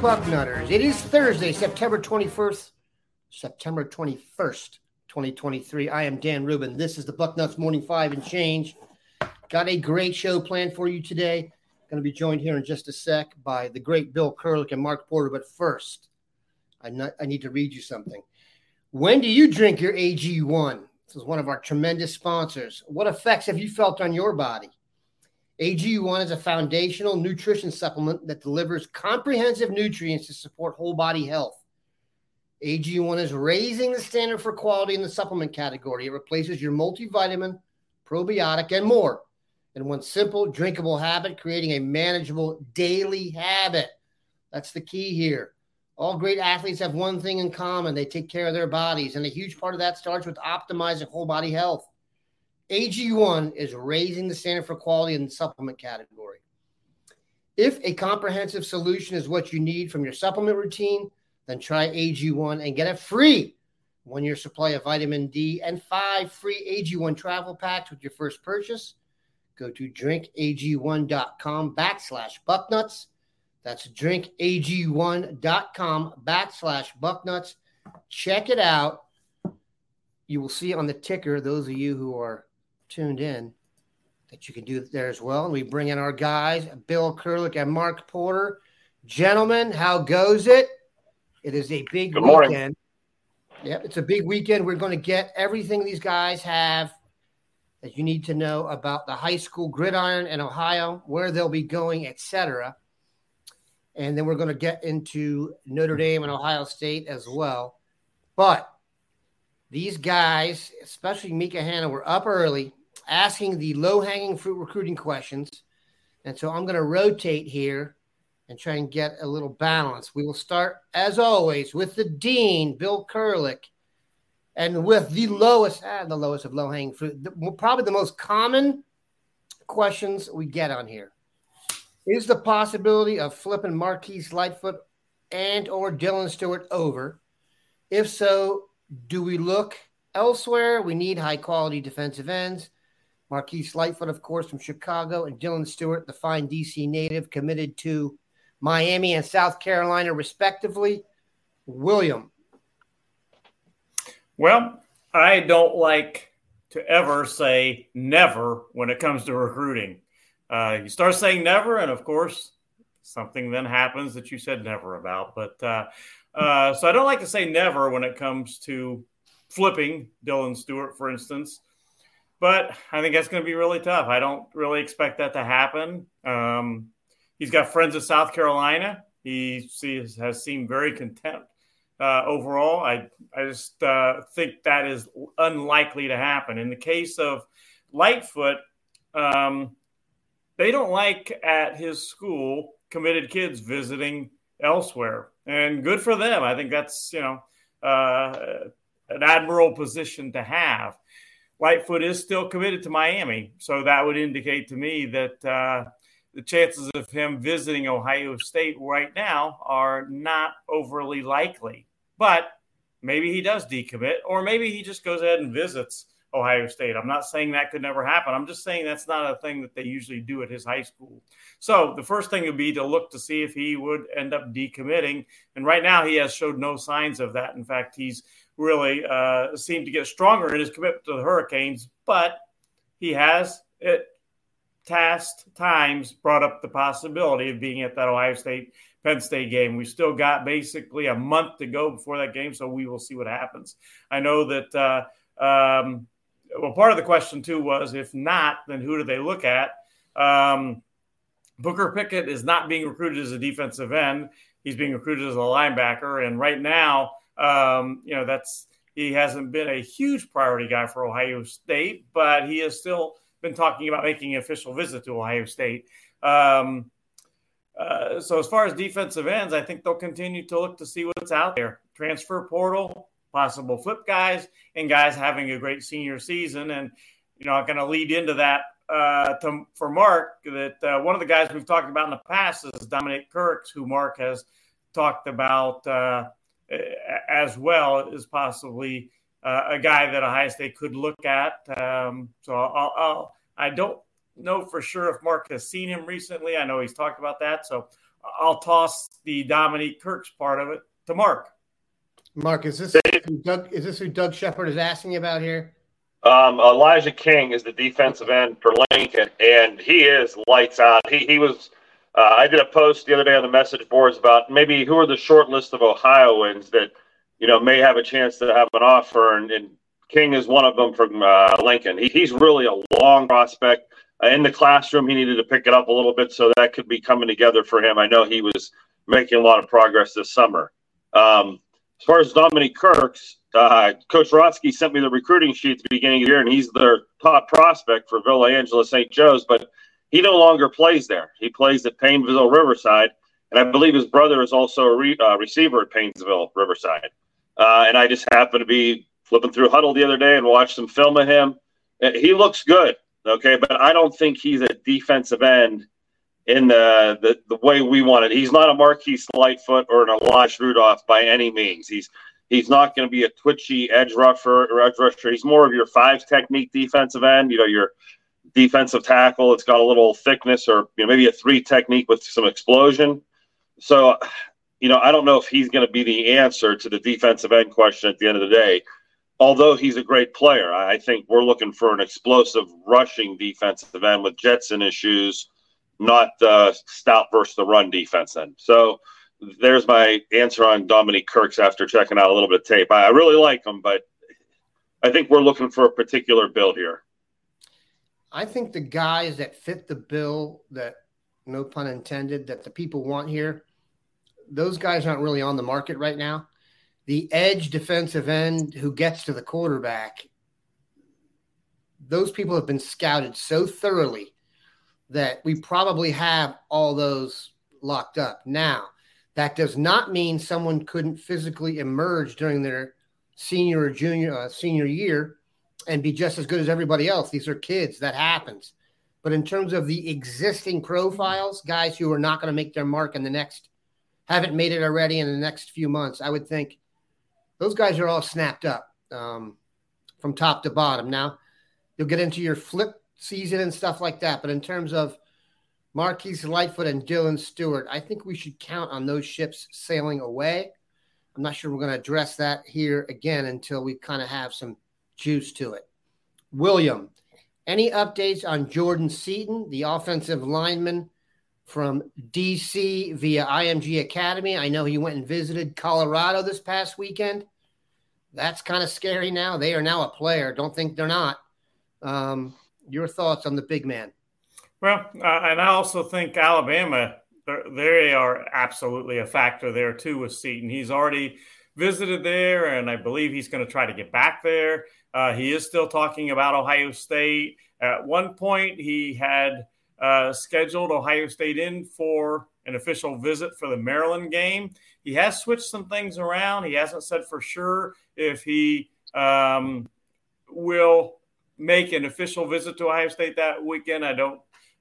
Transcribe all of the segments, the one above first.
Bucknutters. It is Thursday, September 21st, September 21st, 2023. I am Dan Rubin. This is the Bucknuts Morning Five and Change. Got a great show planned for you today. Going to be joined here in just a sec by the great Bill Kurelic and Mark Porter. But first, I, not, I need to read you something. When do you drink your AG1? This is one of our tremendous sponsors. What effects have you felt on your body? AG1 is a foundational nutrition supplement that delivers comprehensive nutrients to support whole body health. AG1 is raising the standard for quality in the supplement category. It replaces your multivitamin, probiotic, and more in one simple, drinkable habit, creating a manageable daily habit. That's the key here. All great athletes have one thing in common they take care of their bodies, and a huge part of that starts with optimizing whole body health. AG1 is raising the standard for quality in the supplement category. If a comprehensive solution is what you need from your supplement routine, then try AG1 and get it free. One year supply of vitamin D and five free AG1 travel packs with your first purchase. Go to drinkag1.com backslash bucknuts. That's drinkag1.com backslash bucknuts. Check it out. You will see on the ticker, those of you who are tuned in that you can do there as well. And we bring in our guys, Bill Kurelic and Mark Porter. Gentlemen, how goes it? It is a big Good weekend. Morning. Yep, it's a big weekend. We're going to get everything these guys have that you need to know about the high school gridiron in Ohio, where they'll be going, etc. And then we're going to get into Notre Dame and Ohio State as well. But these guys, especially Mika Hanna, were up early asking the low hanging fruit recruiting questions. And so I'm going to rotate here and try and get a little balance. We will start, as always, with the Dean, Bill Kurelic, and with the lowest, ah, the lowest of low hanging fruit, the, probably the most common questions we get on here. Is the possibility of flipping Marquise Lightfoot and or Dylan Stewart over? If so, do we look elsewhere? We need high quality defensive ends. Marquise Lightfoot, of course, from Chicago, and Dylan Stewart, the fine DC native, committed to Miami and South Carolina, respectively. William. Well, I don't like to ever say never when it comes to recruiting. Uh, you start saying never, and of course, something then happens that you said never about. But uh, uh, so I don't like to say never when it comes to flipping Dylan Stewart, for instance. But I think that's going to be really tough. I don't really expect that to happen. Um, he's got friends in South Carolina. He sees, has seemed very content uh, overall. I I just uh, think that is unlikely to happen. In the case of Lightfoot, um, they don't like at his school committed kids visiting elsewhere, and good for them. I think that's you know uh, an admirable position to have. Lightfoot is still committed to Miami. So that would indicate to me that uh, the chances of him visiting Ohio State right now are not overly likely. But maybe he does decommit, or maybe he just goes ahead and visits Ohio State. I'm not saying that could never happen. I'm just saying that's not a thing that they usually do at his high school. So the first thing would be to look to see if he would end up decommitting. And right now, he has showed no signs of that. In fact, he's really uh, seemed to get stronger in his commitment to the Hurricanes, but he has at past times brought up the possibility of being at that Ohio State Penn State game. We still got basically a month to go before that game, so we will see what happens. I know that. Uh, um, well, part of the question too was if not, then who do they look at? Um, Booker Pickett is not being recruited as a defensive end. He's being recruited as a linebacker, and right now um, you know, that's he hasn't been a huge priority guy for Ohio State, but he is still been talking about making an official visit to Ohio State. Um, uh, so as far as defensive ends, I think they'll continue to look to see what's out there. Transfer portal, possible flip guys and guys having a great senior season. And, you know, I'm going to lead into that uh, to, for Mark that uh, one of the guys we've talked about in the past is Dominic Kirks, who Mark has talked about uh, as well as possibly uh, a guy that Ohio State could look at. Um, so I'll, I'll, I don't know for sure if Mark has seen him recently. I know he's talked about that. So I'll toss the Dominique Kirks part of it to Mark. Mark, is this who Doug? Is this who Doug Shepard is asking about here? Um, Elijah King is the defensive end for Lincoln, and he is lights out. He he was. Uh, I did a post the other day on the message boards about maybe who are the short list of Ohioans that you know may have a chance to have an offer, and, and King is one of them from uh, Lincoln. He, he's really a long prospect. Uh, in the classroom, he needed to pick it up a little bit, so that could be coming together for him. I know he was making a lot of progress this summer. Um, as far as Dominic Kirks, uh, Coach Rotsky sent me the recruiting sheet at the beginning of the year, and he's their top prospect for Villa Angela St. Joe's, but he no longer plays there. He plays at Painesville Riverside, and I believe his brother is also a re- uh, receiver at Painesville Riverside. Uh, and I just happened to be flipping through Huddle the other day and watched some film of him. He looks good, okay, but I don't think he's a defensive end in the, the, the way we want it. He's not a Marquise Lightfoot or an Elijah Rudolph by any means. He's He's not going to be a twitchy edge rusher or edge rusher. He's more of your five technique defensive end. You know, your defensive tackle. It's got a little thickness, or you know, maybe a three technique with some explosion. So, you know, I don't know if he's going to be the answer to the defensive end question at the end of the day. Although he's a great player, I think we're looking for an explosive rushing defensive end with Jetson issues, not the stout versus the run defense end. So there's my answer on Dominique Kirks after checking out a little bit of tape. I really like him, but I think we're looking for a particular build here. I think the guys that fit the bill that no pun intended that the people want here, those guys aren't really on the market right now. The edge defensive end who gets to the quarterback, those people have been scouted so thoroughly that we probably have all those locked up. Now, that does not mean someone couldn't physically emerge during their senior or junior uh, senior year and be just as good as everybody else. These are kids. That happens. But in terms of the existing profiles, guys who are not going to make their mark in the next, haven't made it already in the next few months, I would think those guys are all snapped up um, from top to bottom. Now, you'll get into your flip season and stuff like that. But in terms of Marquise Lightfoot and Dylan Stewart. I think we should count on those ships sailing away. I'm not sure we're going to address that here again until we kind of have some juice to it. William, any updates on Jordan Seaton, the offensive lineman from DC via IMG Academy? I know he went and visited Colorado this past weekend. That's kind of scary now. They are now a player. Don't think they're not. Um, your thoughts on the big man? Well, uh, and I also think Alabama, they are absolutely a factor there too with Seaton. He's already visited there, and I believe he's going to try to get back there. Uh, he is still talking about Ohio State. At one point, he had uh, scheduled Ohio State in for an official visit for the Maryland game. He has switched some things around. He hasn't said for sure if he um, will make an official visit to Ohio State that weekend. I don't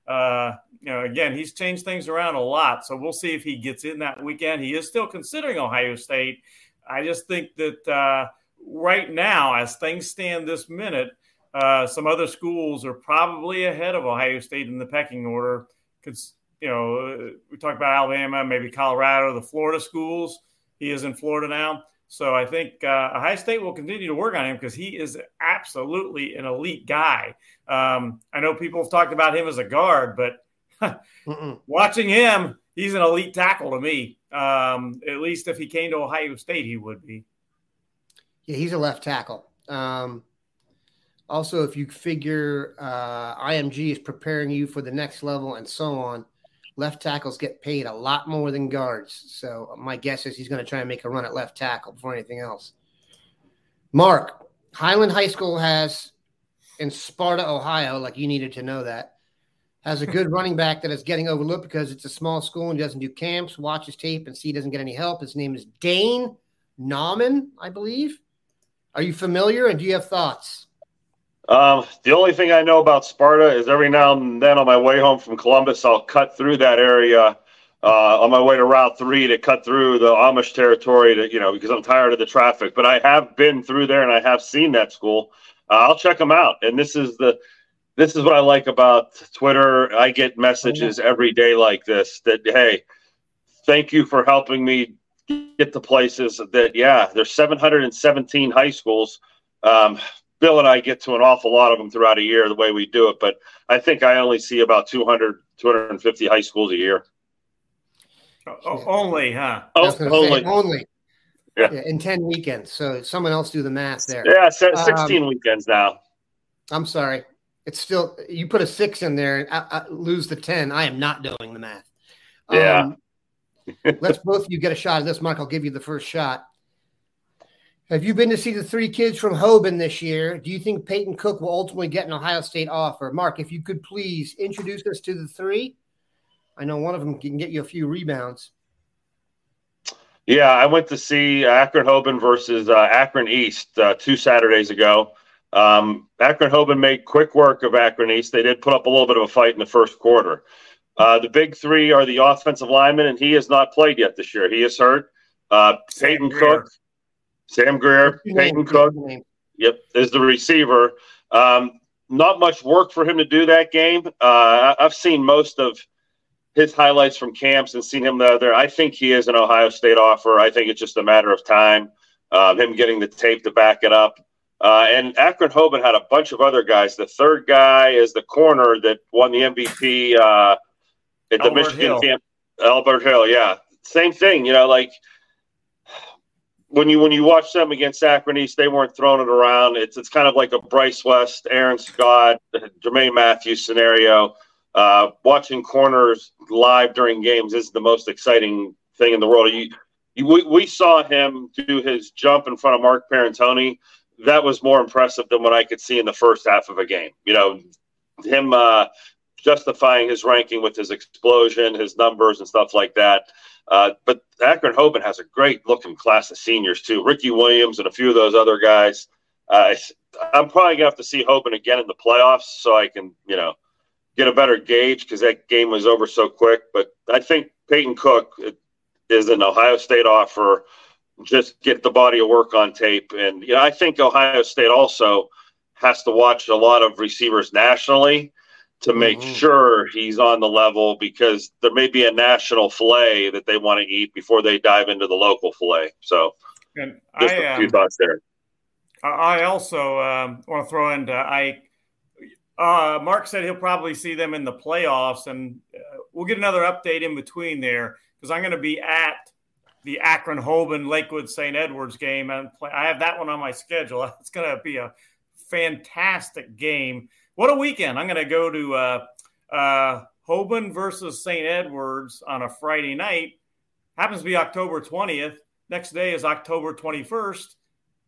uh, you know, again, he's changed things around a lot. So we'll see if he gets in that weekend. He is still considering Ohio State. I just think that uh, right now, as things stand this minute, uh, some other schools are probably ahead of Ohio State in the pecking order. Because, you know, we talk about Alabama, maybe Colorado, the Florida schools. He is in Florida now. So I think uh, Ohio State will continue to work on him because he is absolutely an elite guy. Um, I know people have talked about him as a guard, but watching him, he's an elite tackle to me. Um, at least if he came to Ohio State, he would be. Yeah, he's a left tackle. Um, also, if you figure uh, IMG is preparing you for the next level and so on, left tackles get paid a lot more than guards. So my guess is he's going to try and make a run at left tackle before anything else. Mark, Highland High School has in Sparta, Ohio, like you needed to know that, has a good running back that is getting overlooked because it's a small school and doesn't do camps, watches tape, and see he doesn't get any help. His name is Dane Nauman, I believe. Are you familiar and do you have thoughts? Um, the only thing I know about Sparta is every now and then on my way home from Columbus, I'll cut through that area uh, on my way to Route Three to cut through the Amish territory to you know because I'm tired of the traffic. But I have been through there and I have seen that school. Uh, I'll check them out. And this is the this is what I like about Twitter. I get messages every day like this that hey, thank you for helping me get to places that yeah, there's 717 high schools. Um, Bill and I get to an awful lot of them throughout a year the way we do it, but I think I only see about 200, 250 high schools a year. Oh, only, huh? Oh, only. Say, only. Yeah. yeah. In 10 weekends. So someone else do the math there. Yeah, 16 um, weekends now. I'm sorry. It's still, you put a six in there and I, I lose the 10. I am not doing the math. Yeah. Um, let's both of you get a shot at this. Mike, I'll give you the first shot. Have you been to see the three kids from Hoban this year? Do you think Peyton Cook will ultimately get an Ohio State offer? Mark, if you could please introduce us to the three. I know one of them can get you a few rebounds. Yeah, I went to see Akron Hoban versus uh, Akron East uh, two Saturdays ago. Um, Akron Hoban made quick work of Akron East. They did put up a little bit of a fight in the first quarter. Uh, the big three are the offensive linemen, and he has not played yet this year. He is hurt. Uh, Peyton Cook Sam Greer, Peyton Cook. Yep, is the receiver. Um, not much work for him to do that game. Uh, I've seen most of his highlights from camps and seen him there. I think he is an Ohio State offer. I think it's just a matter of time. Uh, him getting the tape to back it up. Uh, and Akron Hoban had a bunch of other guys. The third guy is the corner that won the MVP uh, at the Albert Michigan Hill. camp. Albert Hill, yeah. Same thing, you know, like – when you when you watch them against Akron East, they weren't throwing it around. It's it's kind of like a Bryce West, Aaron Scott, Jermaine Matthews scenario. Uh, watching corners live during games is the most exciting thing in the world. You, you, we, we saw him do his jump in front of Mark Parentoni. That was more impressive than what I could see in the first half of a game. You know, him uh, justifying his ranking with his explosion, his numbers, and stuff like that. Uh, but Akron Hoban has a great looking class of seniors too. Ricky Williams and a few of those other guys. Uh, I'm probably gonna have to see Hoban again in the playoffs so I can, you know, get a better gauge because that game was over so quick. But I think Peyton Cook is an Ohio State offer. Just get the body of work on tape, and you know, I think Ohio State also has to watch a lot of receivers nationally to make mm-hmm. sure he's on the level because there may be a national fillet that they want to eat before they dive into the local fillet. So, and just I, a few um, thoughts there. I also um, want to throw in. I uh, Mark said he'll probably see them in the playoffs, and uh, we'll get another update in between there because I'm going to be at the Akron Hoban Lakewood St. Edwards game, and play, I have that one on my schedule. It's going to be a fantastic game what a weekend! I'm going to go to uh, uh, Hoban versus St. Edwards on a Friday night. Happens to be October 20th. Next day is October 21st,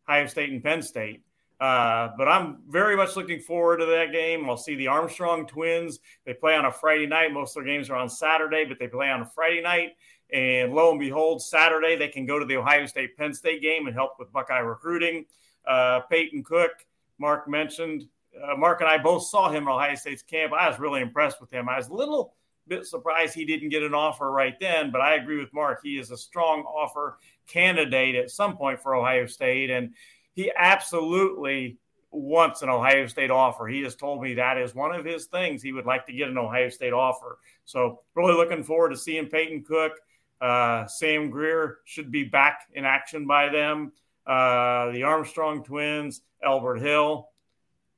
Ohio State and Penn State. Uh, but I'm very much looking forward to that game. I'll see the Armstrong twins. They play on a Friday night. Most of their games are on Saturday, but they play on a Friday night. And lo and behold, Saturday they can go to the Ohio State Penn State game and help with Buckeye recruiting. Uh, Peyton Cook, Mark mentioned, uh, Mark and I both saw him at Ohio State's camp. I was really impressed with him. I was a little bit surprised he didn't get an offer right then, but I agree with Mark. He is a strong offer candidate at some point for Ohio State, and he absolutely wants an Ohio State offer. He has told me that is one of his things. He would like to get an Ohio State offer. So, really looking forward to seeing Peyton Cook. Uh, Sam Greer should be back in action by them. Uh, the Armstrong twins, Albert Hill,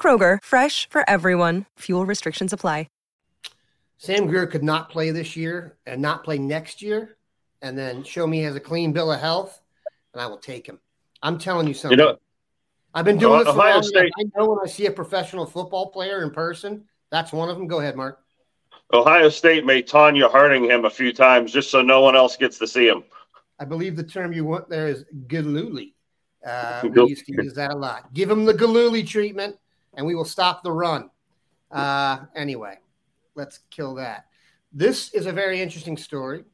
Kroger, fresh for everyone. Fuel restrictions apply. Sam Greer could not play this year and not play next year, and then show me he has a clean bill of health, and I will take him. I'm telling you something. You know, I've been doing this Ohio long State. I know when I see a professional football player in person, that's one of them. Go ahead, Mark. Ohio State made Tonya Harding him a few times just so no one else gets to see him. I believe the term you want there is galooly. Uh, we used to use that a lot. Give him the galooly treatment, and we will stop the run. Uh, anyway, let's kill that. This is a very interesting story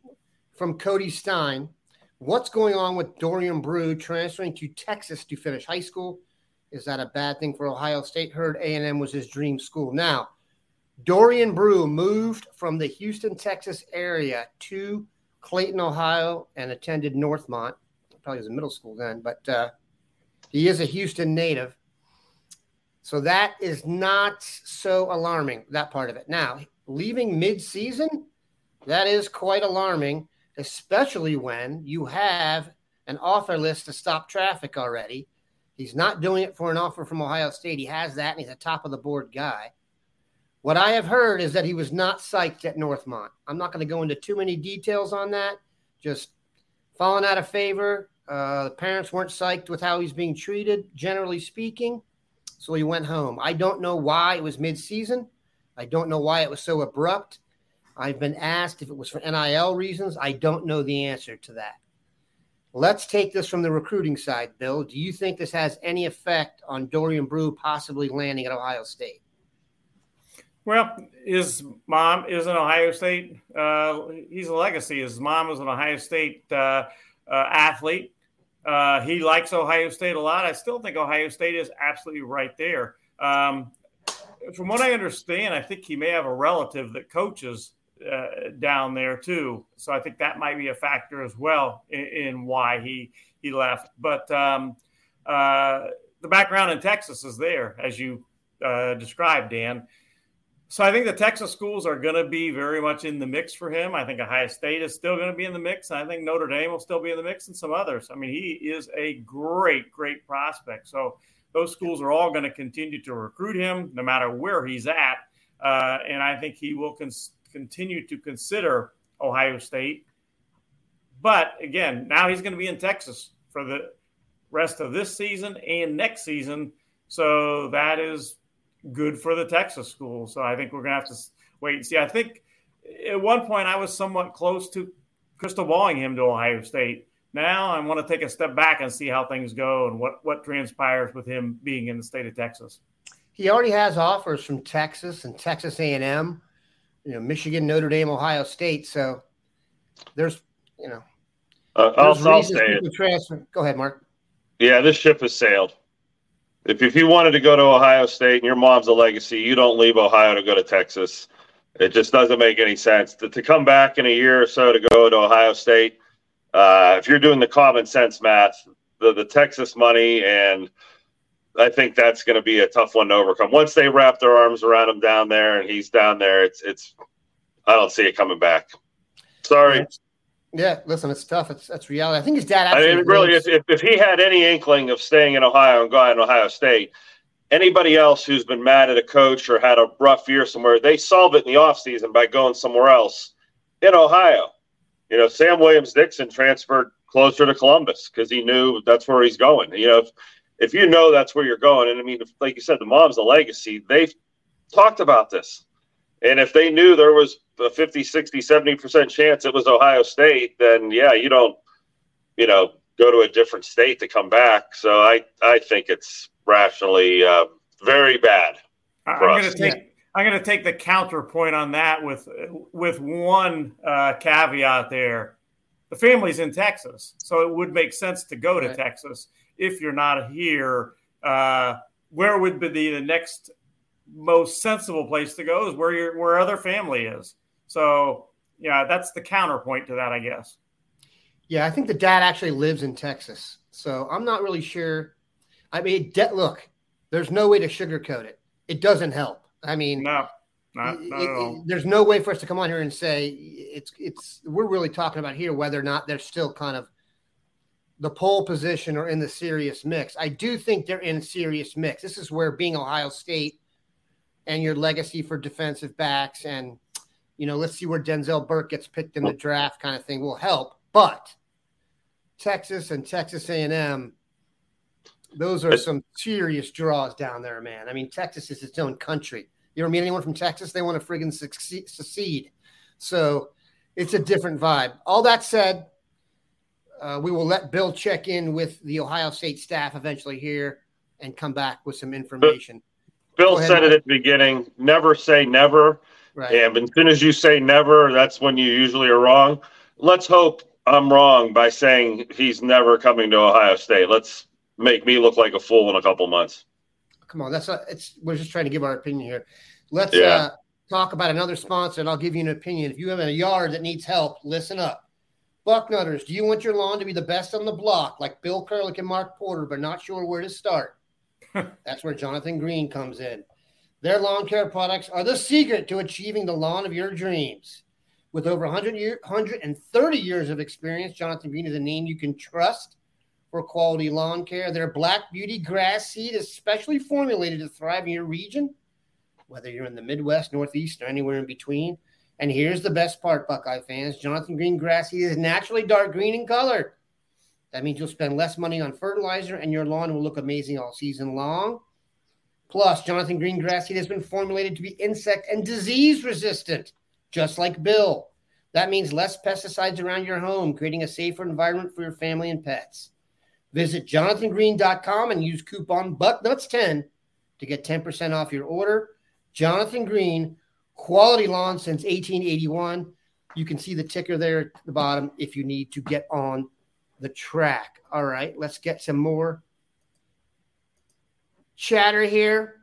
from Cody Stein. What's going on with Dorian Brew transferring to Texas to finish high school? Is that a bad thing for Ohio State? Heard A&M was his dream school. Now, Dorian Brew moved from the Houston, Texas area to Clayton, Ohio, and attended Northmont. Probably was a middle school then, but uh, he is a Houston native. So that is not so alarming, that part of it. Now, leaving mid-season, that is quite alarming, especially when you have an offer list to stop traffic already. He's not doing it for an offer from Ohio State. He has that, and he's a top of the board guy. What I have heard is that he was not psyched at Northmont. I'm not going to go into too many details on that. Just falling out of favor. Uh, the parents weren't psyched with how he's being treated, generally speaking. So he went home. I don't know why it was mid-season. I don't know why it was so abrupt. I've been asked if it was for NIL reasons. I don't know the answer to that. Let's take this from the recruiting side, Bill. Do you think this has any effect on Dorian Brew possibly landing at Ohio State? Well, his mom is an Ohio State. Uh, he's a legacy. His mom was an Ohio State uh, uh, athlete. Uh, he likes Ohio State a lot. I still think Ohio State is absolutely right there. Um, from what I understand, I think he may have a relative that coaches uh, down there too. So I think that might be a factor as well in, in why he he left. But um, uh, the background in Texas is there, as you described, Dan. So I think the Texas schools are going to be very much in the mix for him. I think Ohio State is still going to be in the mix. I think Notre Dame will still be in the mix and some others. I mean, he is a great, great prospect. So those schools are all going to continue to recruit him no matter where he's at. Uh, and I think he will continue to consider Ohio State. But again, now he's going to be in Texas for the rest of this season and next season. So that is good for the Texas school. So I think we're going to have to wait and see. I think at one point I was somewhat close to crystal balling him to Ohio State. Now I want to take a step back and see how things go and what, what transpires with him being in the state of Texas. He already has offers from Texas and Texas A&M, you know, Michigan, Notre Dame, Ohio State. So there's, you know, uh, I'll, I'll say it. Transfer. Go ahead, Mark. Yeah, this ship has sailed. If, if you wanted to go to Ohio State and your mom's a legacy, you don't leave Ohio to go to Texas. It just doesn't make any sense to, to come back in a year or so to go to Ohio State. Uh, if you're doing the common sense math, the, the Texas money, and I think that's going to be a tough one to overcome. Once they wrap their arms around him down there and he's down there, it's it's I don't see it coming back. Sorry. Yeah, listen, it's tough. It's that's reality. I think his dad. I mean, really, if, if he had any inkling of staying in Ohio and going to Ohio State, anybody else who's been mad at a coach or had a rough year somewhere, they solve it in the offseason by going somewhere else in Ohio. You know, Sam Williams Dixon transferred closer to Columbus because he knew that's where he's going. You know, if, if you know that's where you're going, and I mean, if, like you said, the mom's a legacy, they've talked about this. And if they knew there was a 50, 60, 70% chance it was Ohio State, then yeah, you don't, you know, go to a different state to come back. So I, I think it's rationally uh, very bad. I'm going to take. Yeah. I'm going to take the counterpoint on that with with one uh, caveat there. The family's in Texas, so it would make sense to go to right. Texas if you're not here. Uh, where would be the next most sensible place to go is where your where other family is. So yeah, that's the counterpoint to that, I guess. Yeah, I think the dad actually lives in Texas, so I'm not really sure. I mean, de- look, there's no way to sugarcoat it. It doesn't help. I mean, no, not, not it, it, there's no way for us to come on here and say it's it's. We're really talking about here whether or not they're still kind of the pole position or in the serious mix. I do think they're in serious mix. This is where being Ohio State and your legacy for defensive backs and you know let's see where Denzel Burke gets picked in the draft kind of thing will help but Texas and Texas A&M those are some serious draws down there, man. I mean, Texas is its own country. You ever meet anyone from Texas? They want to friggin' succeed, secede. So it's a different vibe. All that said, uh, we will let Bill check in with the Ohio State staff eventually here and come back with some information. Bill said it at the beginning never say never. Right. And as soon as you say never, that's when you usually are wrong. Let's hope I'm wrong by saying he's never coming to Ohio State. Let's make me look like a fool in a couple months. Come on, that's a, it's we're just trying to give our opinion here. Let's yeah. uh, talk about another sponsor, and I'll give you an opinion. If you have a yard that needs help, listen up. Bucknutters, do you want your lawn to be the best on the block, like Bill Kurelic and Mark Porter, but not sure where to start? That's where Jonathan Green comes in. Their lawn care products are the secret to achieving the lawn of your dreams. With over 100 year, 130 years of experience, Jonathan Green is a name you can trust for quality lawn care. Their Black Beauty grass seed is specially formulated to thrive in your region, whether you're in the Midwest, Northeast, or anywhere in between. And here's the best part, Buckeye fans Jonathan Green grass seed is naturally dark green in color. That means you'll spend less money on fertilizer and your lawn will look amazing all season long. Plus, Jonathan Green grass seed has been formulated to be insect and disease resistant, just like Bill. That means less pesticides around your home, creating a safer environment for your family and pets. Visit jonathangreen.com and use coupon BUCKNUTS10 to get 10% off your order. Jonathan Green, quality lawn since 1881. You can see the ticker there at the bottom if you need to get on the track. All right, let's get some more chatter here.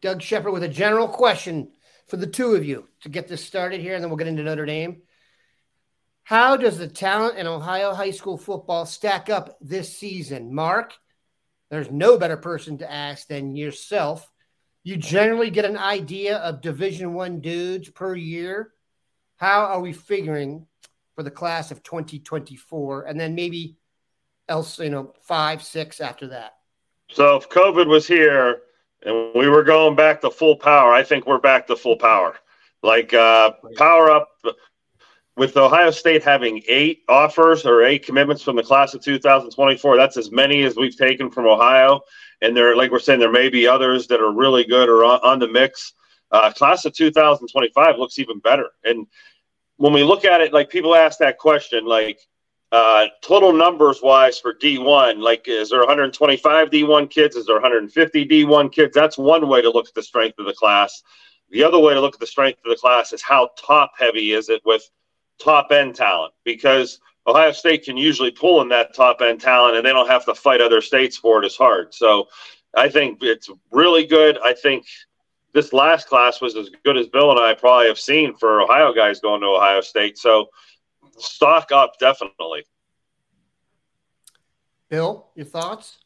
Doug Shepard with a general question for the two of you to get this started here, and then we'll get into Notre Dame. How does the talent in Ohio high school football stack up this season? Mark, there's no better person to ask than yourself. You generally get an idea of Division One dudes per year. How are we figuring for the class of 2024, and then maybe else, you know, five, six after that? So if COVID was here and we were going back to full power, I think we're back to full power. Like uh, power up with Ohio State having eight offers or eight commitments from the class of 2024. That's as many as we've taken from Ohio. And there, like we're saying, there may be others that are really good or on, on the mix. Uh, class of 2025 looks even better. And when we look at it, like people ask that question, like uh, total numbers wise for D1, like is there 125 D1 kids? Is there 150 D1 kids? That's one way to look at the strength of the class. The other way to look at the strength of the class is how top heavy is it with top end talent? Because Ohio State can usually pull in that top end talent and they don't have to fight other states for it as hard. So I think it's really good. I think this last class was as good as Bill and I probably have seen for Ohio guys going to Ohio State. So stock up definitely. Bill, your thoughts?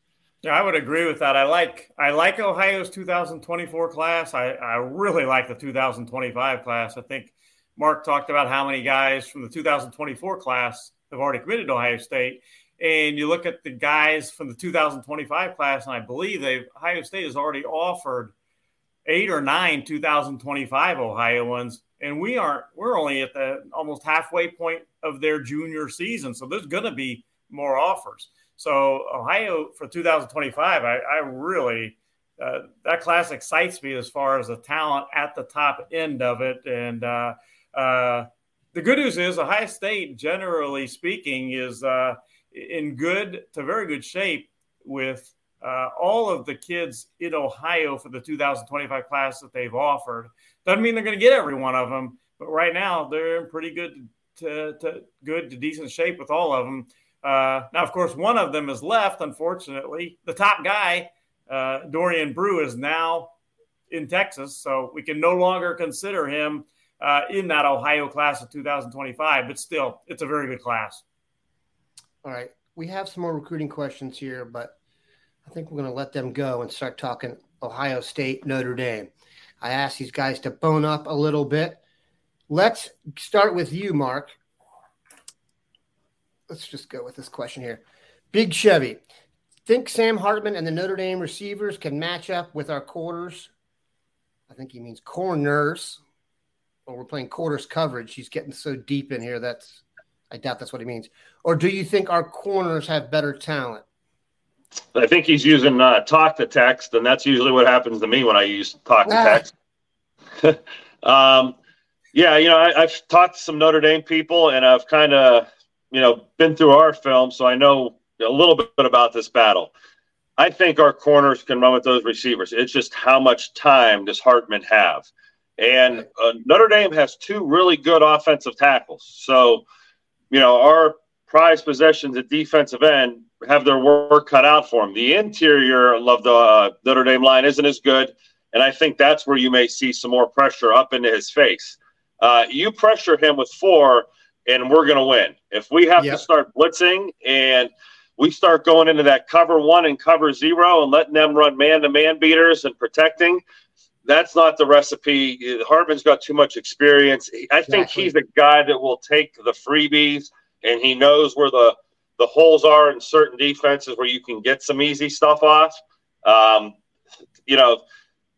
Yeah, I would agree with that. I like I like Ohio's 2024 class. I, I really like the 2025 class. I think Mark talked about how many guys from the 2024 class have already committed to Ohio State. And you look at the guys from the 2025 class, and I believe they Ohio State has already offered eight or nine 2025 Ohioans and we aren't we're only at the almost halfway point of their junior season. So there's going to be more offers. So ohio for 2025 i, I really uh, that class excites me as far as the talent at the top end of it. And uh, uh, the good news is ohio state generally speaking is uh, in good to very good shape with uh, all of the kids in ohio for the 2025 class that they've offered doesn't mean they're going to get every one of them, but right now they're in pretty good to, to good to decent shape with all of them. Uh, now, of course, one of them is left. Unfortunately, the top guy, uh, Dorian Brew, is now in Texas, so we can no longer consider him uh, in that Ohio class of 2025. But still, it's a very good class. All right, we have some more recruiting questions here, but I think we're going to let them go and start talking Ohio State, Notre Dame. I asked these guys to bone up a little bit. Let's start with you, Mark. Let's just go with this question here. Big Chevy. Think Sam Hartman and the Notre Dame receivers can match up with our quarters? I think he means corners. Well, we're playing quarters coverage. He's getting so deep in here that's I doubt that's what he means. Or do you think our corners have better talent? I think he's using uh, talk to text, and that's usually what happens to me when I use talk to ah. text. um, yeah, you know, I, have talked to some Notre Dame people, and I've kind of, you know, been through our film, so I know a little bit about this battle. I think our corners can run with those receivers. It's just how much time does Hartman have? And uh, Notre Dame has two really good offensive tackles. So, you know, our prize possessions at defensive end have their work cut out for them. The interior of the uh, Notre Dame line isn't as good. And I think that's where you may see some more pressure up into his face. Uh, you pressure him with four, and we're going to win. If we have yep. to start blitzing and we start going into that cover one and cover zero and letting them run man to man beaters and protecting, that's not the recipe. Hartman's got too much experience. I think exactly. he's a guy that will take the freebies and he knows where the, the holes are in certain defenses where you can get some easy stuff off. Um, you know,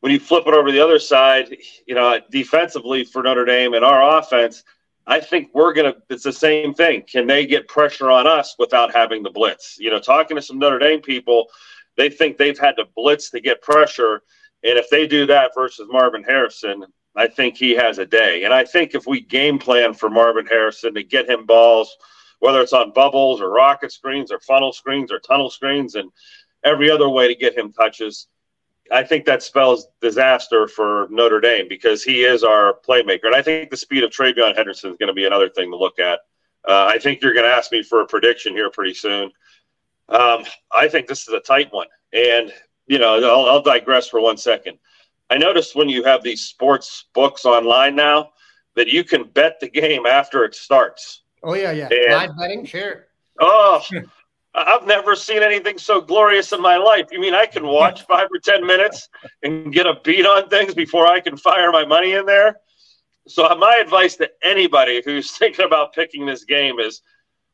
when you flip it over the other side, you know, defensively for Notre Dame and our offense, I think we're going to, it's the same thing. Can they get pressure on us without having the blitz? You know, talking to some Notre Dame people, they think they've had to blitz to get pressure. And if they do that versus Marvin Harrison, I think he has a day. And I think if we game plan for Marvin Harrison to get him balls, whether it's on bubbles or rocket screens or funnel screens or tunnel screens and every other way to get him touches – I think that spells disaster for Notre Dame because he is our playmaker. And I think the speed of TreVeyon Henderson is going to be another thing to look at. Uh, I think you're going to ask me for a prediction here pretty soon. Um, I think this is a tight one. And, you know, I'll, I'll digress for one second. I noticed when you have these sports books online now that you can bet the game after it starts. Oh, yeah, yeah. And, Live betting, sure. Oh, I've never seen anything so glorious in my life. You mean I can watch five or 10 minutes and get a beat on things before I can fire my money in there? So, my advice to anybody who's thinking about picking this game is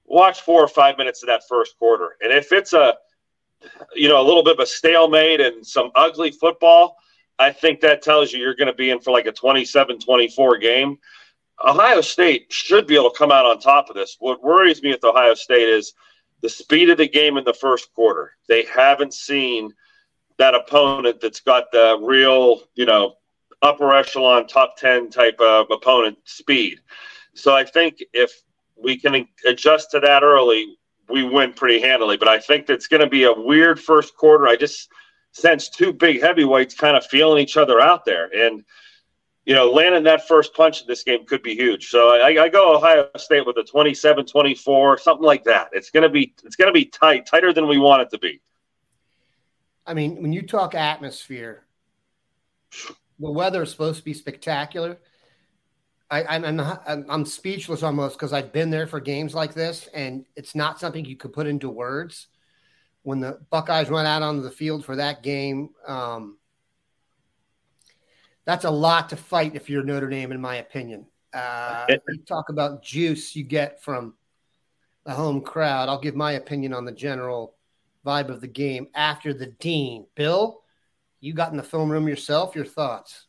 watch four or five minutes of that first quarter. And if it's a, you know, a little bit of a stalemate and some ugly football, I think that tells you you're going to be in for like a 27 24 game. Ohio State should be able to come out on top of this. What worries me with Ohio State is the speed of the game in the first quarter. They haven't seen that opponent that's got the real, you know, upper echelon top 10 type of opponent speed. So I think if we can adjust to that early, we win pretty handily. But I think it's going to be a weird first quarter. I just sense two big heavyweights kind of feeling each other out there. And you know, landing that first punch in this game could be huge. So I, I go Ohio State with a 27-24, something like that. It's gonna be it's gonna be tight, tighter than we want it to be. I mean, when you talk atmosphere, the weather is supposed to be spectacular. I, I'm, I'm, I'm speechless almost because I've been there for games like this, and it's not something you could put into words. When the Buckeyes run out onto the field for that game, um, that's a lot to fight if you're Notre Dame, in my opinion. Uh, you talk about juice you get from the home crowd. I'll give my opinion on the general vibe of the game after the dean. Bill, you got in the film room yourself. Your thoughts?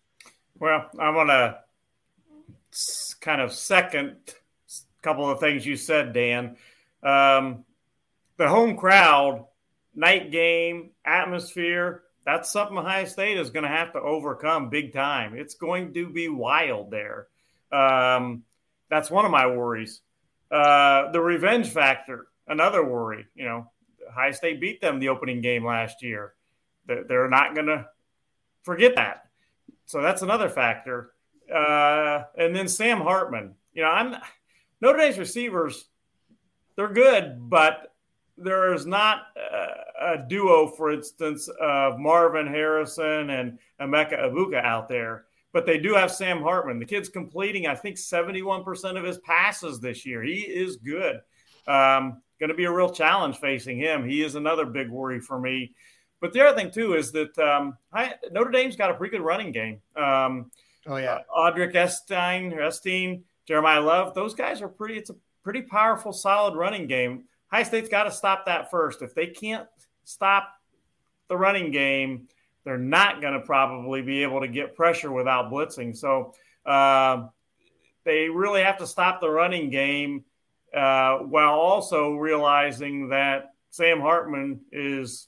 Well, I want to kind of second a couple of things you said, Dan. Um, the home crowd, night game, atmosphere that's something Ohio State is going to have to overcome big time. It's going to be wild there. Um, that's one of my worries. Uh, the revenge factor, another worry. You know, Ohio State beat them the opening game last year. They're not going to forget that. So that's another factor. Uh, and then Sam Hartman. You know, I'm Notre Dame's receivers. They're good, but there is not a, a duo, for instance, of Marvin Harrison and Emeka Egbuka out there, but they do have Sam Hartman. The kid's completing, I think, 71% of his passes this year. He is good. Um, going to be a real challenge facing him. He is another big worry for me. But the other thing too is that um, I, Notre Dame's got a pretty good running game. Um, oh yeah, uh, Audric Estimé, Esteen, Jeremiyah Love. Those guys are pretty. It's a pretty powerful, solid running game. High State's got to stop that first. If they can't stop the running game, they're not going to probably be able to get pressure without blitzing. So uh, they really have to stop the running game uh, while also realizing that Sam Hartman is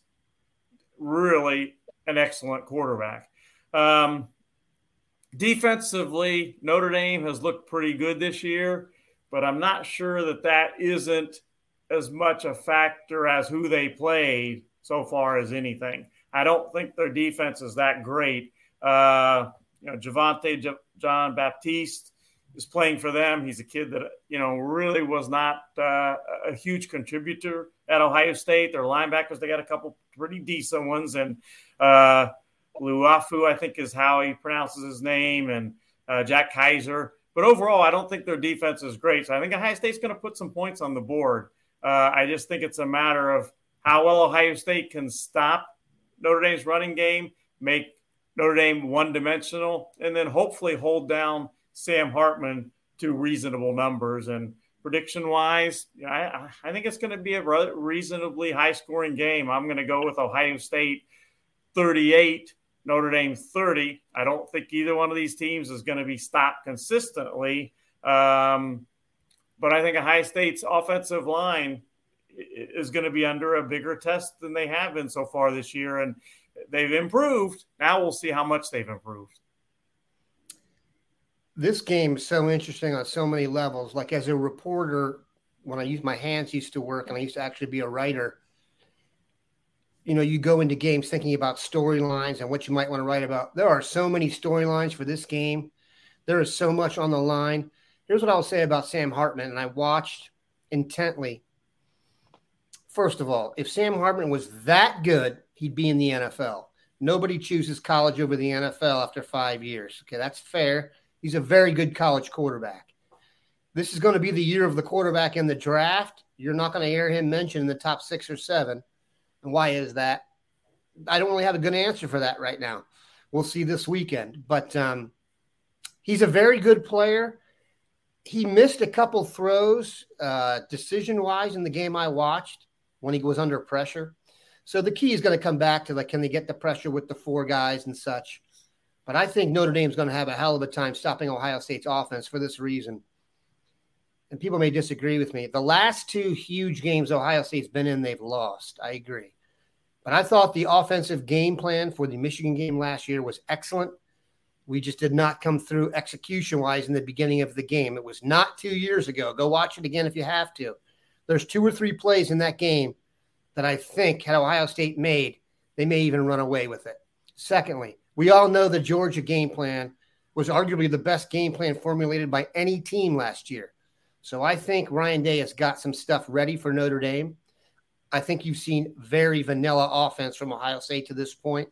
really an excellent quarterback. Um, defensively, Notre Dame has looked pretty good this year, but I'm not sure that that isn't as much a factor as who they played so far as anything. I don't think their defense is that great. Uh, you know, Javontae J- Jean-Baptiste is playing for them. He's a kid that you know really was not uh, a huge contributor at Ohio State. Their linebackers they got a couple pretty decent ones, and uh, Liufau I think is how he pronounces his name, and uh, Jack Kiser. But overall, I don't think their defense is great. So I think Ohio State's going to put some points on the board. Uh, I just think it's a matter of how well Ohio State can stop Notre Dame's running game, make Notre Dame one dimensional, and then hopefully hold down Sam Hartman to reasonable numbers. And prediction wise, I, I think it's going to be a reasonably high scoring game. I'm going to go with Ohio State 38, Notre Dame 30. I don't think either one of these teams is going to be stopped consistently. Um, but I think Ohio State's offensive line is going to be under a bigger test than they have been so far this year. And they've improved. Now we'll see how much they've improved. This game is so interesting on so many levels. Like as a reporter, when I used my hands used to work and I used to actually be a writer, you know, you go into games thinking about storylines and what you might want to write about. There are so many storylines for this game. There is so much on the line. Here's what I'll say about Sam Hartman, and I watched intently. First of all, if Sam Hartman was that good, he'd be in the NFL. Nobody chooses college over the NFL after five years. Okay, that's fair. He's a very good college quarterback. This is going to be the year of the quarterback in the draft. You're not going to hear him mentioned in the top six or seven. And why is that? I don't really have a good answer for that right now. We'll see this weekend. But um, he's a very good player he missed a couple throws uh, decision wise in the game I watched when he was under pressure. So the key is going to come back to like, can they get the pressure with the four guys and such? But I think Notre Dame's going to have a hell of a time stopping Ohio State's offense for this reason. And people may disagree with me. The last two huge games Ohio State's been in, they've lost. I agree. But I thought the offensive game plan for the Michigan game last year was excellent. We just did not come through execution wise in the beginning of the game. It was not two years ago. Go watch it again if you have to. There's two or three plays in that game that I think had Ohio State made, they may even run away with it. Secondly, we all know the Georgia game plan was arguably the best game plan formulated by any team last year. So I think Ryan Day has got some stuff ready for Notre Dame. I think you've seen very vanilla offense from Ohio State to this point.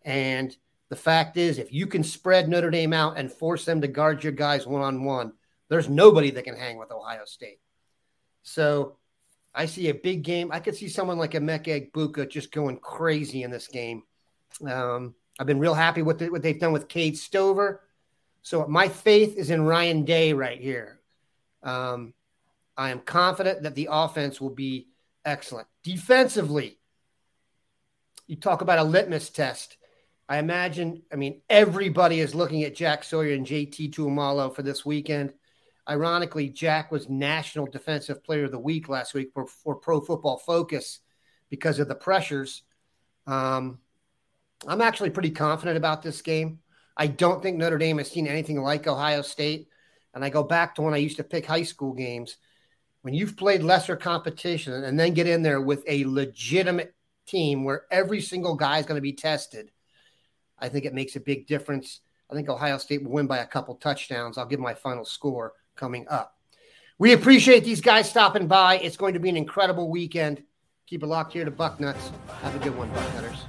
And the fact is, if you can spread Notre Dame out and force them to guard your guys one on one, there's nobody that can hang with Ohio State. So I see a big game. I could see someone like Emeka Egbuka just going crazy in this game. Um, I've been real happy with the, what they've done with Cade Stover. So my faith is in Ryan Day right here. Um, I am confident that the offense will be excellent. Defensively, you talk about a litmus test. I imagine, I mean, everybody is looking at Jack Sawyer and JT Tuimoloau for this weekend. Ironically, Jack was National Defensive Player of the Week last week for, for Pro Football Focus because of the pressures. Um, I'm actually pretty confident about this game. I don't think Notre Dame has seen anything like Ohio State. And I go back to when I used to pick high school games. When you've played lesser competition and then get in there with a legitimate team where every single guy is going to be tested – I think it makes a big difference. I think Ohio State will win by a couple touchdowns. I'll give my final score coming up. We appreciate these guys stopping by. It's going to be an incredible weekend. Keep it locked here to Bucknuts. Have a good one, Bucknutters.